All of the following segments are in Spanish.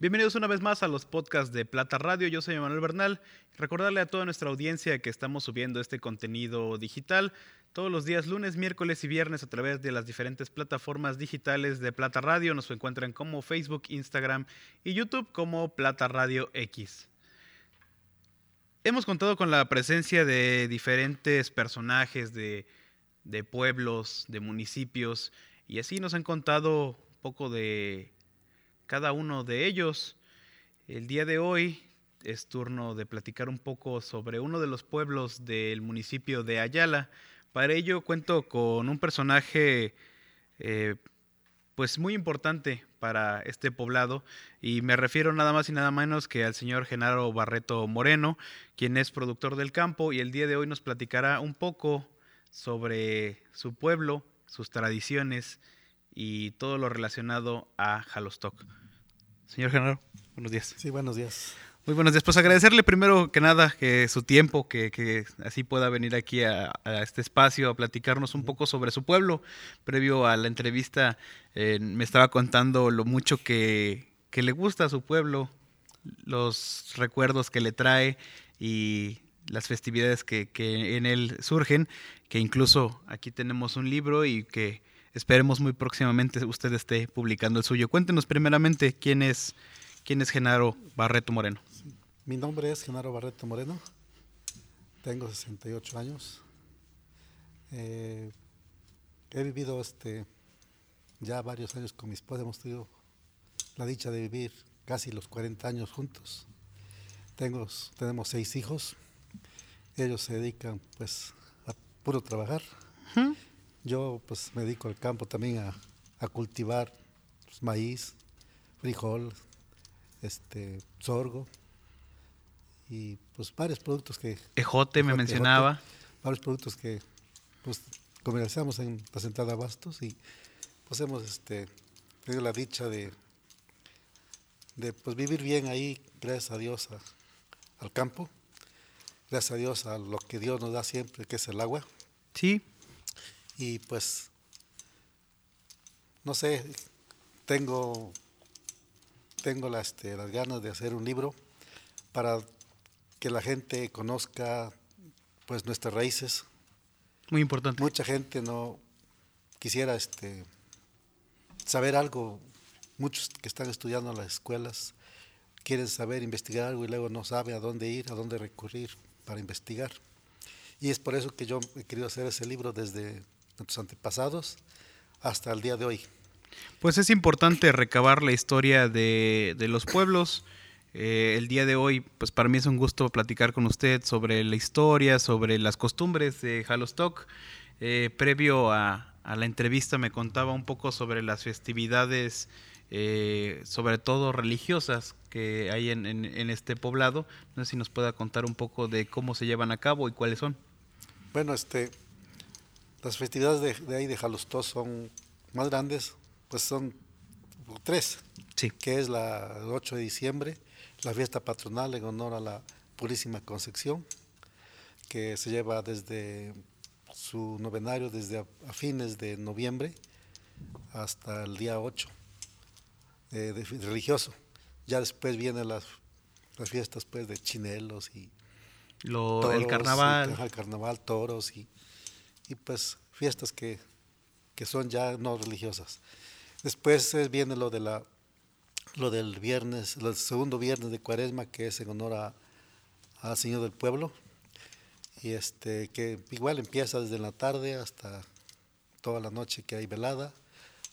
Bienvenidos una vez más a los podcasts de Plata Radio. Yo soy Manuel Bernal. Recordarle a toda nuestra audiencia que estamos subiendo este contenido digital todos los días lunes, miércoles y viernes a través de las diferentes plataformas digitales de Plata Radio. Nos encuentran como Facebook, Instagram y YouTube como Plata Radio X. Hemos contado con la presencia de diferentes personajes de, de pueblos, de municipios y así nos han contado un poco de cada uno de ellos. El día de hoy es turno de platicar un poco sobre uno de los pueblos del municipio de Ayala. Para ello cuento con un personaje eh, pues muy importante para este poblado y me refiero nada más y nada menos que al señor Genaro Barreto Moreno, quien es productor del campo y el día de hoy nos platicará un poco sobre su pueblo, sus tradiciones y todo lo relacionado a Halostock. Señor Genaro, buenos días. Sí, buenos días. Muy buenos días. Pues agradecerle primero que nada que su tiempo, que, que así pueda venir aquí a, a, este espacio a platicarnos un poco sobre su pueblo. Previo a la entrevista eh, me estaba contando lo mucho que, que le gusta a su pueblo, los recuerdos que le trae y las festividades que, que, en él surgen, que incluso aquí tenemos un libro y que esperemos muy próximamente usted esté publicando el suyo. Cuéntenos primeramente quién es, quién es Genaro Barreto Moreno. Mi nombre es Genaro Barreto Moreno, tengo 68 años. Eh, he vivido este, ya varios años con mi esposa, hemos tenido la dicha de vivir casi los 40 años juntos. Tengo, tenemos seis hijos, ellos se dedican pues a puro trabajar. Uh -huh. Yo pues me dedico al campo también a, a cultivar pues, maíz, frijol, este, sorgo y pues varios productos que... Ejote me mencionaba. Ejote, varios productos que pues comercializamos en la central de abastos y pues hemos este, tenido la dicha de, de pues vivir bien ahí, gracias a Dios, a, al campo, gracias a Dios a lo que Dios nos da siempre, que es el agua. Sí. Y pues, no sé, tengo, tengo la, este, las ganas de hacer un libro para que la gente conozca pues nuestras raíces. Muy importante. Mucha gente no quisiera este, saber algo, muchos que están estudiando en las escuelas quieren saber, investigar algo y luego no saben a dónde ir, a dónde recurrir para investigar. Y es por eso que yo he querido hacer ese libro desde nuestros antepasados hasta el día de hoy. Pues es importante recabar la historia de, de los pueblos. Eh, el día de hoy, pues para mí es un gusto platicar con usted sobre la historia, sobre las costumbres de Halostock. Eh, previo a, a, la entrevista me contaba un poco sobre las festividades, eh, sobre todo religiosas, que hay en, en, en, este poblado. No sé si nos pueda contar un poco de cómo se llevan a cabo y cuáles son. Bueno, este, las festividades de, de ahí de Jalostó son más grandes, pues son tres, sí. que es la el 8 de diciembre, la fiesta patronal en honor a la Purísima Concepción, que se lleva desde su novenario desde a, a fines de noviembre hasta el día 8 eh, de, religioso. Ya después vienen las, las fiestas pues de chinelos y Lo, toros, el carnaval. Y, el carnaval, toros y, y pues fiestas que, que, son ya no religiosas. Después viene lo de la lo del viernes, el segundo viernes de Cuaresma que es en honor al Señor del Pueblo y este que igual empieza desde la tarde hasta toda la noche que hay velada.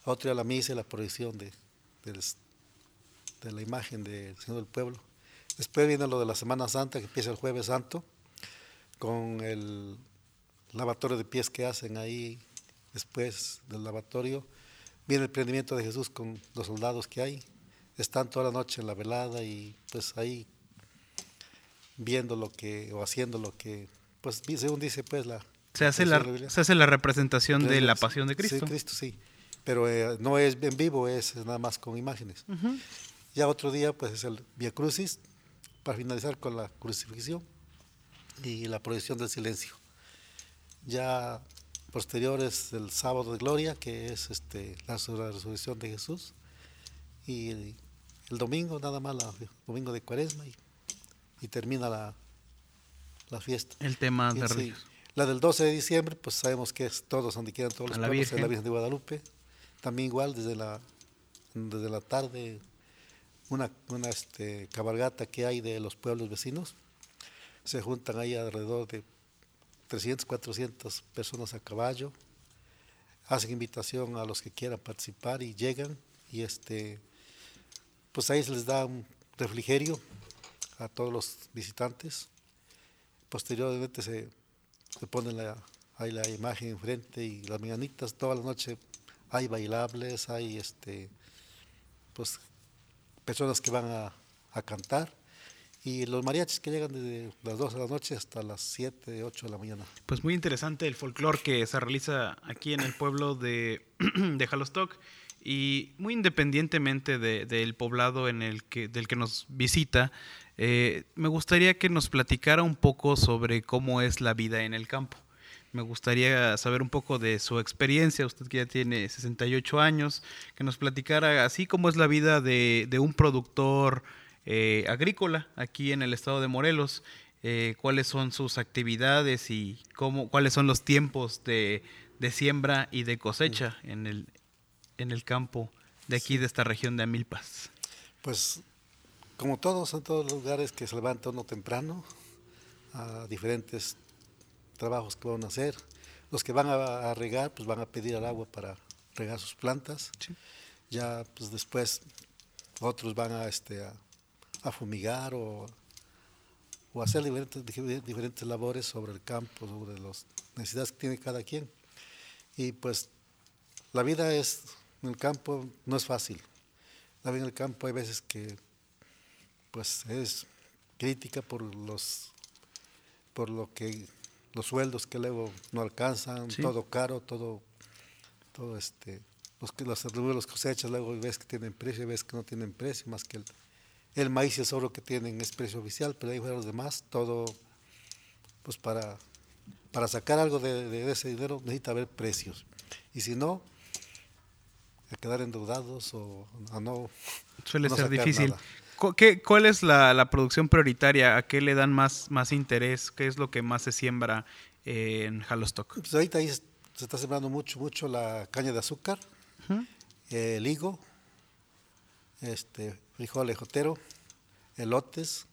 Otro la misa y la proyección de, de, de la imagen del Señor del Pueblo. Después viene lo de la Semana Santa, que empieza el Jueves Santo, con el lavatorio de pies que hacen ahí después del lavatorio. Viene el prendimiento de Jesús con los soldados que hay. Están toda la noche en la velada y pues ahí viendo lo que, o haciendo lo que, pues según dice pues la... Se hace, la, la se hace la representación de la pasión de Cristo. Sí, Cristo, sí. Pero eh, no es en vivo, es nada más con imágenes. Uh -huh. Ya otro día pues es el Via Crucis, para finalizar con la crucifixión y la proyección del silencio. Ya posterior es el sábado de gloria, que es este, la resurrección de Jesús, y el domingo nada más, el domingo de cuaresma y, y termina la, la, fiesta. El tema de sí, La del 12 de diciembre, pues sabemos que es todos donde quieran todos los pueblos, la Virgen de Guadalupe. También igual desde la, desde la tarde, una, una este, cabalgata que hay de los pueblos vecinos. Se juntan ahí alrededor de 300, 400 personas a caballo. Hacen invitación a los que quieran participar y llegan y este pues ahí se les da un refrigerio a todos los visitantes. Posteriormente se, se pone la, ahí la imagen enfrente y las mañanitas toda la noche hay bailables, hay este pues personas que van a, a cantar y los mariachis que llegan desde las 2 de la noche hasta las 7, 8 de la mañana. Pues muy interesante el folclore que se realiza aquí en el pueblo de, de Jalostoc y muy independientemente del poblado en el que, del que nos visita, eh, me gustaría que nos platicara un poco sobre cómo es la vida en el campo. Me gustaría saber un poco de su experiencia, usted que ya tiene 68 años, que nos platicara así cómo es la vida de, un productor eh, agrícola aquí en el estado de Morelos, eh, cuáles son sus actividades y cómo, cuáles son los tiempos de, de siembra y de cosecha en el, en el campo de aquí, de esta región de Amilpas? Pues como todos, son todos lugares que se levanta uno temprano a diferentes trabajos que van a hacer. Los que van a, regar, pues van a pedir el agua para regar sus plantas. Ya pues después otros van a, este, a, fumigar o, o, hacer diferentes, diferentes labores sobre el campo, sobre las necesidades que tiene cada quien. Y pues la vida es en el campo no es fácil. La vida en el campo hay veces que pues es crítica por los por lo que los sueldos que luego no alcanzan, todo caro, todo todo este los que los, los cosechas luego ves que tienen precio ves que no tienen precio, más que el, el maíz y el oro que tienen es precio oficial, pero ahí fuera los demás, todo pues para para sacar algo de, de ese dinero necesita haber precios. Y si no, a quedar endeudados o a no. Suele ser difícil. ¿Qué, ¿Cuál es la, producción prioritaria? ¿A qué le dan más, más interés? ¿Qué es lo que más se siembra en Halostock? Pues ahorita ahí se está sembrando mucho, mucho la caña de azúcar, el higo, este, frijol ejotero, elotes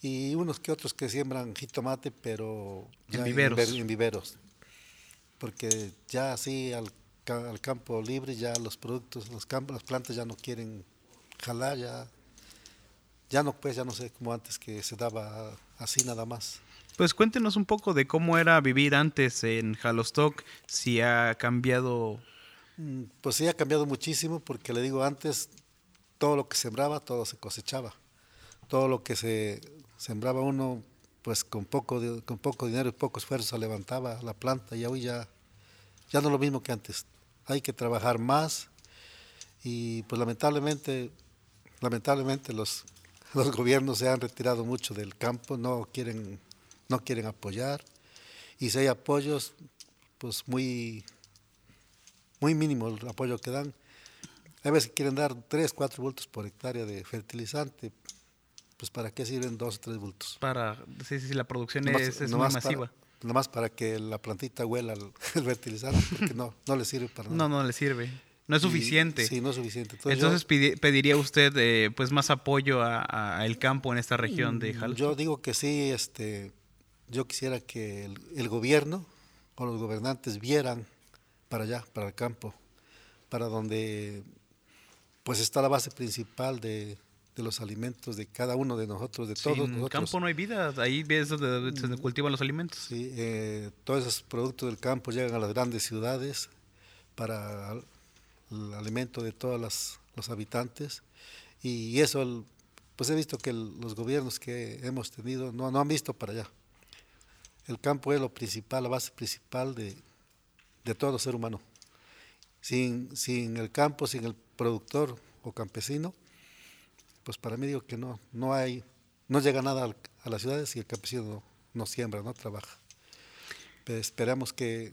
y unos que otros que siembran jitomate, pero en viveros. en viveros. Porque ya así al al campo libre, ya los productos, los campos, las plantas ya no quieren jalar, ya, ya no pues, ya no sé como antes que se daba así nada más. Pues cuéntenos un poco de cómo era vivir antes en Halostock, si ha cambiado. Mm, pues sí ha cambiado muchísimo, porque le digo antes, todo lo que sembraba, todo se cosechaba. Todo lo que se sembraba uno, pues con poco, con poco dinero y poco esfuerzo levantaba la planta y hoy ya, ya no es lo mismo que antes hay que trabajar más y pues lamentablemente, lamentablemente los, los gobiernos se han retirado mucho del campo, no quieren, no quieren apoyar y si hay apoyos, pues muy, muy mínimo el apoyo que dan. A veces quieren dar 3, 4 bultos por hectárea de fertilizante, pues ¿para qué sirven 2 o 3 bultos? Para, sí, sí, la producción es, es muy masiva nomás para que la plantita huela el, fertilizante, porque no, no le sirve para nada. No, no le sirve. No es suficiente. sí, no es suficiente. Entonces, pediría usted eh, pues más apoyo al campo en esta región de Jalisco. Yo digo que sí, este, yo quisiera que el, gobierno o los gobernantes vieran para allá, para el campo, para donde pues está la base principal de, de los alimentos de cada uno de nosotros, de todos en el campo no hay vida, ahí es donde se mm. cultivan los alimentos. Sí, eh, todos esos productos del campo llegan a las grandes ciudades para el alimento de todos los habitantes y eso, pues he visto que los gobiernos que hemos tenido no, no han visto para allá. El campo es lo principal, la base principal de, de todo ser humano. Sin, sin el campo, sin el productor o campesino, pues para mí digo que no, no hay, no llega nada a las ciudades si el campesino no, siembra, no trabaja. Pero esperamos que,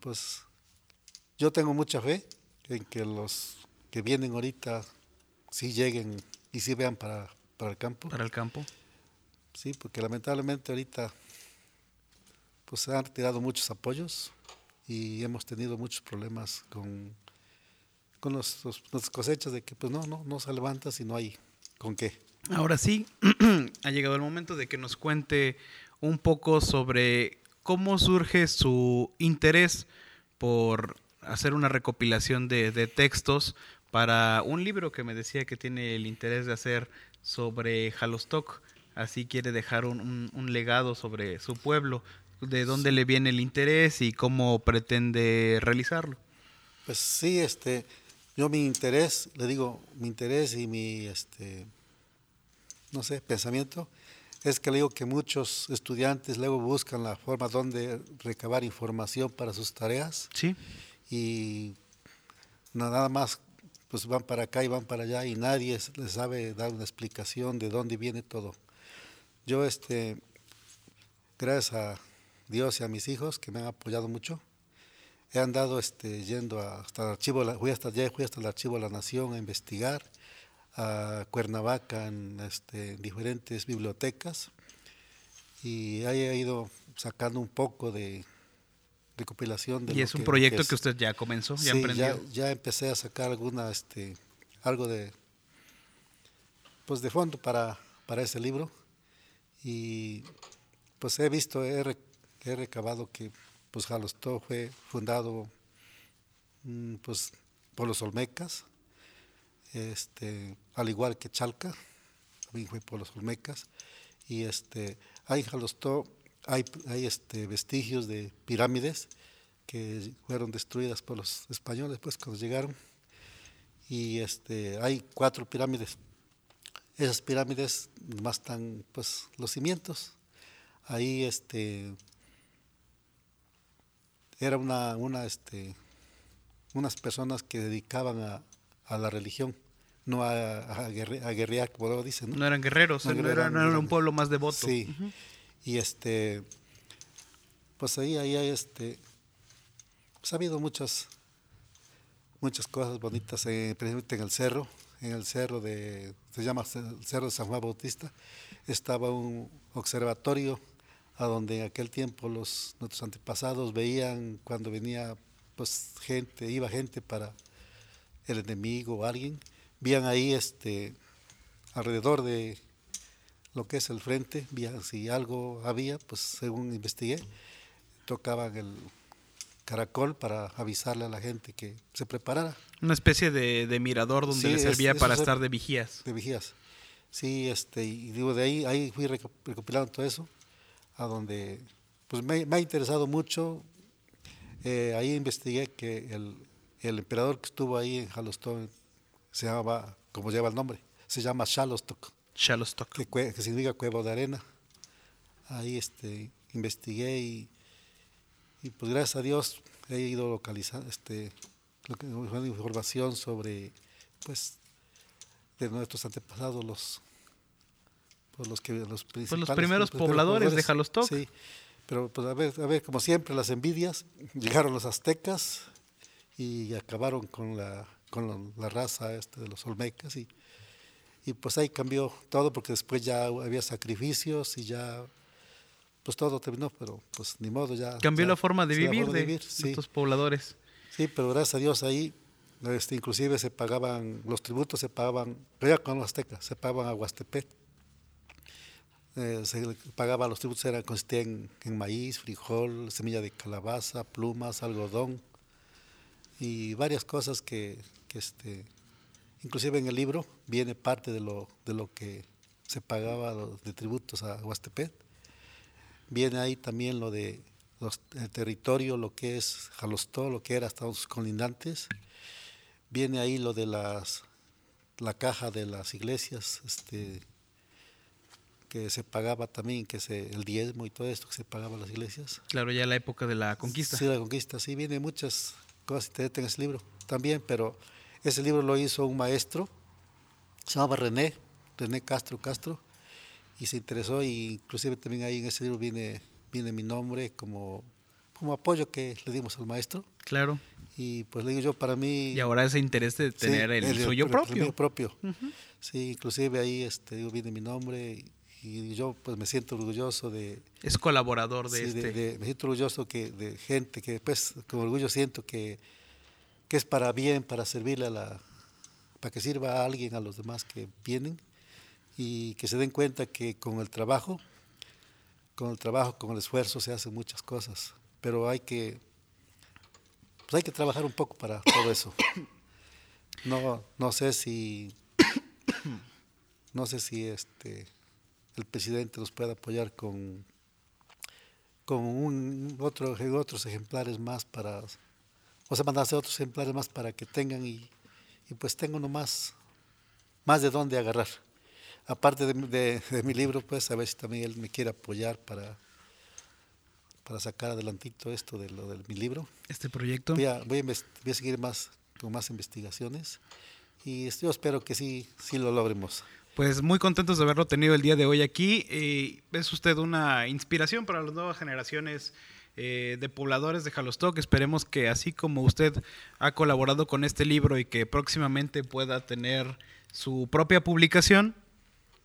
pues, yo tengo mucha fe en que los que vienen ahorita sí lleguen y sí vean para, para el campo. Para el campo. Sí, porque lamentablemente ahorita pues se han retirado muchos apoyos y hemos tenido muchos problemas con, con los- las cosechas de que pues no, no, no se levanta si no hay con qué. Ahora sí, ha llegado el momento de que nos cuente un poco sobre cómo surge su interés por hacer una recopilación de, de textos para un libro que me decía que tiene el interés de hacer sobre Jalostoc. Así quiere dejar un, un- un legado sobre su pueblo, de dónde le viene el interés y cómo pretende realizarlo. Pues sí, este, yo mi interés, le digo, mi interés y mi, este, no sé, pensamiento, es que le digo que muchos estudiantes luego buscan la forma donde recabar información para sus tareas Sí, y nada más pues van para acá y van para allá y nadie les sabe dar una explicación de dónde viene todo. Yo, este, gracias a Dios y a mis hijos que me han apoyado mucho, he andado este, yendo hasta el archivo, fui hasta allá, fui hasta el archivo de la Nación a investigar, a Cuernavaca en este, diferentes bibliotecas y ahí he ido sacando un poco de recopilación de y lo es un que- proyecto es. que usted ya comenzó, ya Sí, emprendió. ya, ya empecé a sacar alguna, este, algo de, pues de fondo para, para ese libro y pues he visto, he, he recabado que pues Jalostó fue fundado mm, pues por los Olmecas, este, al igual que Chalca, también fue por los Olmecas y este, en Jalostó, hay, hay este, vestigios de pirámides que fueron destruidas por los españoles pues cuando llegaron y este hay cuatro pirámides. Esas pirámides más están pues los cimientos. Ahí este era una una este unas personas que dedicaban a, a la religión no a, a, guerre- a guerrear como luego dicen ¿no? No eran guerreros, No, eran- un pueblo más devoto. Sí. Y este, pues ahí, ahí hay este, pues ha habido muchas, muchas cosas bonitas, eh, precisamente en el cerro, en el cerro de, se llama el Cerro de San Juan Bautista, estaba un observatorio a donde en aquel tiempo los nuestros antepasados veían cuando venía pues gente, iba gente para el enemigo o alguien, veían ahí este alrededor de lo que es el frente, vía- si algo había, pues según investigué, tocaban el caracol para avisarle a la gente que se preparara Una especie de, de mirador donde Sí, le servía para es- estar de vigías. de vigías. Sí, este, y digo, de ahí, ahí fui reco- recopilando todo eso, a donde, pues me, me ha interesado mucho. Eh, ahí investigué que el, el emperador que estuvo ahí en Jalostón se llamaba, como lleva el nombre, se llama Shalostock. Shalostock. que, significa cueva de arena. Ahí este, investigué y, y pues gracias a Dios he ido localizando este, lo que- información sobre pues de nuestros antepasados los pues los que los principales primeros pobladores de Jalostoc. sí pero pues a ver a ver como siempre las envidias llegaron los aztecas y acabaron con la con la, la raza este de los olmecas y y pues ahí cambió todo porque después ya había sacrificios y ya pues todo terminó pero pues ni modo ya Cambió ya- la forma de vivir forma de, sí. estos pobladores. Sí, pero gracias a Dios ahí, este, inclusive se pagaban, los tributos se pagaban, pero ya con los aztecas, se pagaban a Huastepec. Eh, se pagaba, los tributos eran, consistían en, maíz, frijol, semilla de calabaza, plumas, algodón y varias cosas que, que, este, inclusive en el libro viene parte de lo, de lo que se pagaba de tributos a Huastepec. Viene ahí también lo de el territorio, lo que es Jalostó, lo que era hasta los colindantes. Viene ahí lo de las la caja de las iglesias, este que se pagaba también, que se, el diezmo y todo esto que se pagaba a las iglesias. Claro, ya la época de la conquista. Sí, la conquista, sí, viene muchas cosas que en ese libro también, pero ese libro lo hizo un maestro, se llamaba René, René Castro Castro, y se interesó, y inclusive también ahí en ese libro viene, viene mi nombre como como apoyo que le dimos al maestro. Claro. Y pues le digo yo, para mí... Y ahora ese interés de tener el, suyo propio. El propio. Sí, inclusive ahí este, digo, viene mi nombre y, yo pues me siento orgulloso de... Es colaborador de sí, este... me siento orgulloso que, de gente que pues con orgullo siento que, que es para bien, para servirle a la... para que sirva a alguien, a los demás que vienen y que se den cuenta que con el trabajo, con el trabajo, con el esfuerzo se hacen muchas cosas, pero hay que pues hay que trabajar un poco para todo eso. No, no sé si no sé si este el presidente nos puede apoyar con con un otro otros ejemplares más para o sea mandarse otros ejemplares más para que tengan y, y pues tengo nomás más de dónde agarrar aparte de, de, mi libro pues a ver si también él me quiere apoyar para para sacar adelantito esto de lo de mi libro. Este proyecto. Voy a, voy a, seguir más con más investigaciones y yo espero que sí, sí lo logremos. Pues muy contentos de haberlo tenido el día de hoy aquí. Eh, es usted una inspiración para las nuevas generaciones eh, de pobladores de Jalostoc. Esperemos que así como usted ha colaborado con este libro y que próximamente pueda tener su propia publicación,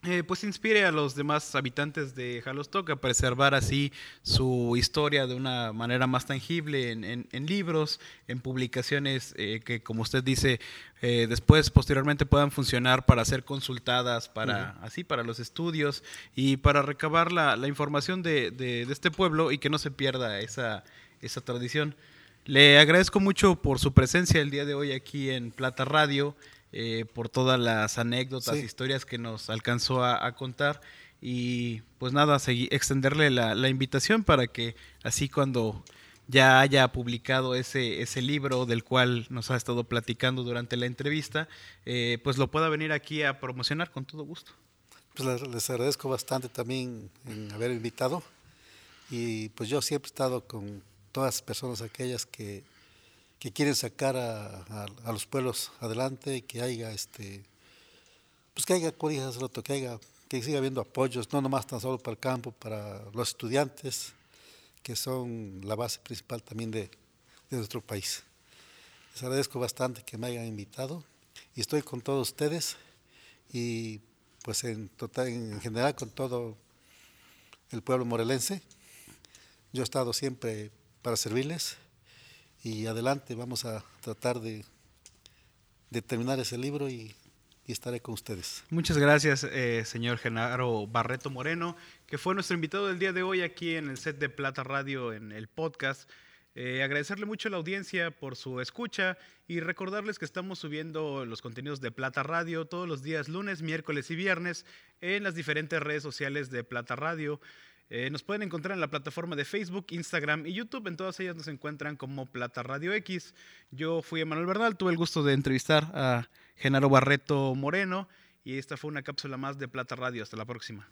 eh, pues inspire a los demás habitantes de Jalostoc a preservar así su historia de una manera más tangible en, libros, en publicaciones eh, que, como usted dice, eh, después, posteriormente puedan funcionar para ser consultadas, para así, para los estudios y para recabar la, información de, de, este pueblo y que no se pierda esa, esa tradición. Le agradezco mucho por su presencia el día de hoy aquí en Plata Radio. Eh, por todas las anécdotas, historias que nos alcanzó a, contar. Y pues nada, extenderle la, invitación para que así cuando ya haya publicado ese, ese libro del cual nos ha estado platicando durante la entrevista, eh, pues lo pueda venir aquí a promocionar con todo gusto. Pues les agradezco bastante también en haber invitado y pues yo siempre he estado con todas las personas aquellas que que quieren sacar a, a, los pueblos adelante, que haya este pues que haya codijas roto, que haya, que siga habiendo apoyos, no nomás tan solo para el campo, para los estudiantes, que son la base principal también de, de nuestro país. Les agradezco bastante que me hayan invitado y estoy con todos ustedes y pues en, total, en general con todo el pueblo morelense. Yo he estado siempre para servirles y adelante, vamos a tratar de, terminar ese libro y, estaré con ustedes. Muchas gracias, eh, señor Genaro Barreto Moreno, que fue nuestro invitado del día de hoy aquí en el set de Plata Radio en el podcast. Eh, agradecerle mucho a la audiencia por su escucha y recordarles que estamos subiendo los contenidos de Plata Radio todos los días lunes, miércoles y viernes en las diferentes redes sociales de Plata Radio. Eh, nos pueden encontrar en la plataforma de Facebook, Instagram y YouTube. En todas ellas nos encuentran como Plata Radio X. Yo fui Emanuel Bernal, tuve el gusto de entrevistar a Genaro Barreto Moreno y esta fue una cápsula más de Plata Radio. Hasta la próxima.